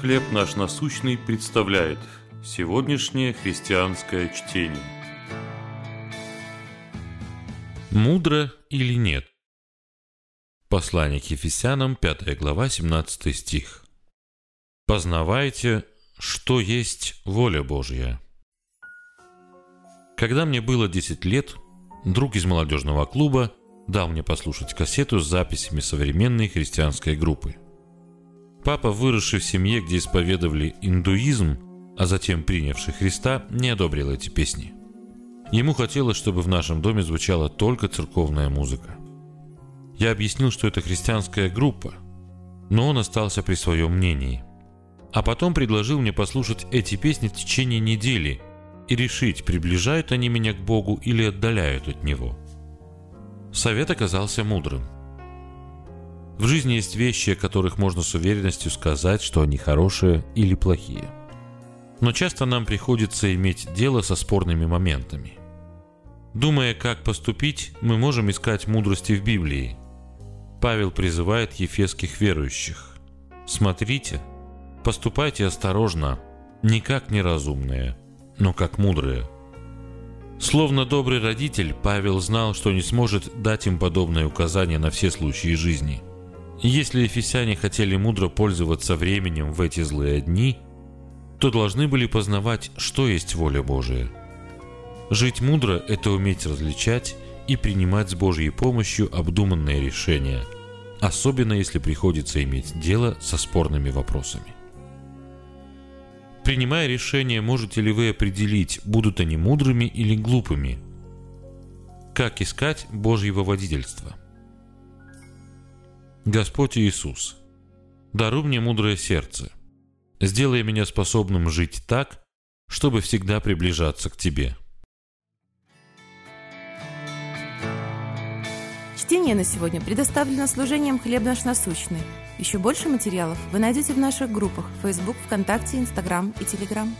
«Хлеб наш насущный» представляет сегодняшнее христианское чтение. Мудро или нет? Послание к Ефесянам, 5 глава, 17 стих. «Познавайте, что есть воля Божья». Когда мне было 10 лет, друг из молодежного клуба дал мне послушать кассету с записями современной христианской группы – Папа, выросший в семье, где исповедовали индуизм, а затем принявший Христа, не одобрил эти песни. Ему хотелось, чтобы в нашем доме звучала только церковная музыка. Я объяснил, что это христианская группа, но он остался при своем мнении. А потом предложил мне послушать эти песни в течение недели и решить, приближают они меня к Богу или отдаляют от Него. Совет оказался мудрым. В жизни есть вещи, о которых можно с уверенностью сказать, что они хорошие или плохие. Но часто нам приходится иметь дело со спорными моментами. Думая, как поступить, мы можем искать мудрости в Библии. Павел призывает ефесских верующих. «Смотрите, поступайте осторожно, не как неразумные, но как мудрые». Словно добрый родитель, Павел знал, что не сможет дать им подобное указание на все случаи жизни – если ефесяне хотели мудро пользоваться временем в эти злые дни, то должны были познавать, что есть воля Божия. Жить мудро – это уметь различать и принимать с Божьей помощью обдуманные решения, особенно если приходится иметь дело со спорными вопросами. Принимая решения, можете ли вы определить, будут они мудрыми или глупыми? Как искать Божьего водительства – Господь Иисус, даруй мне мудрое сердце. Сделай меня способным жить так, чтобы всегда приближаться к Тебе. Чтение на сегодня предоставлено служением «Хлеб наш насущный». Еще больше материалов вы найдете в наших группах Facebook, ВКонтакте, Инстаграм и Телеграм.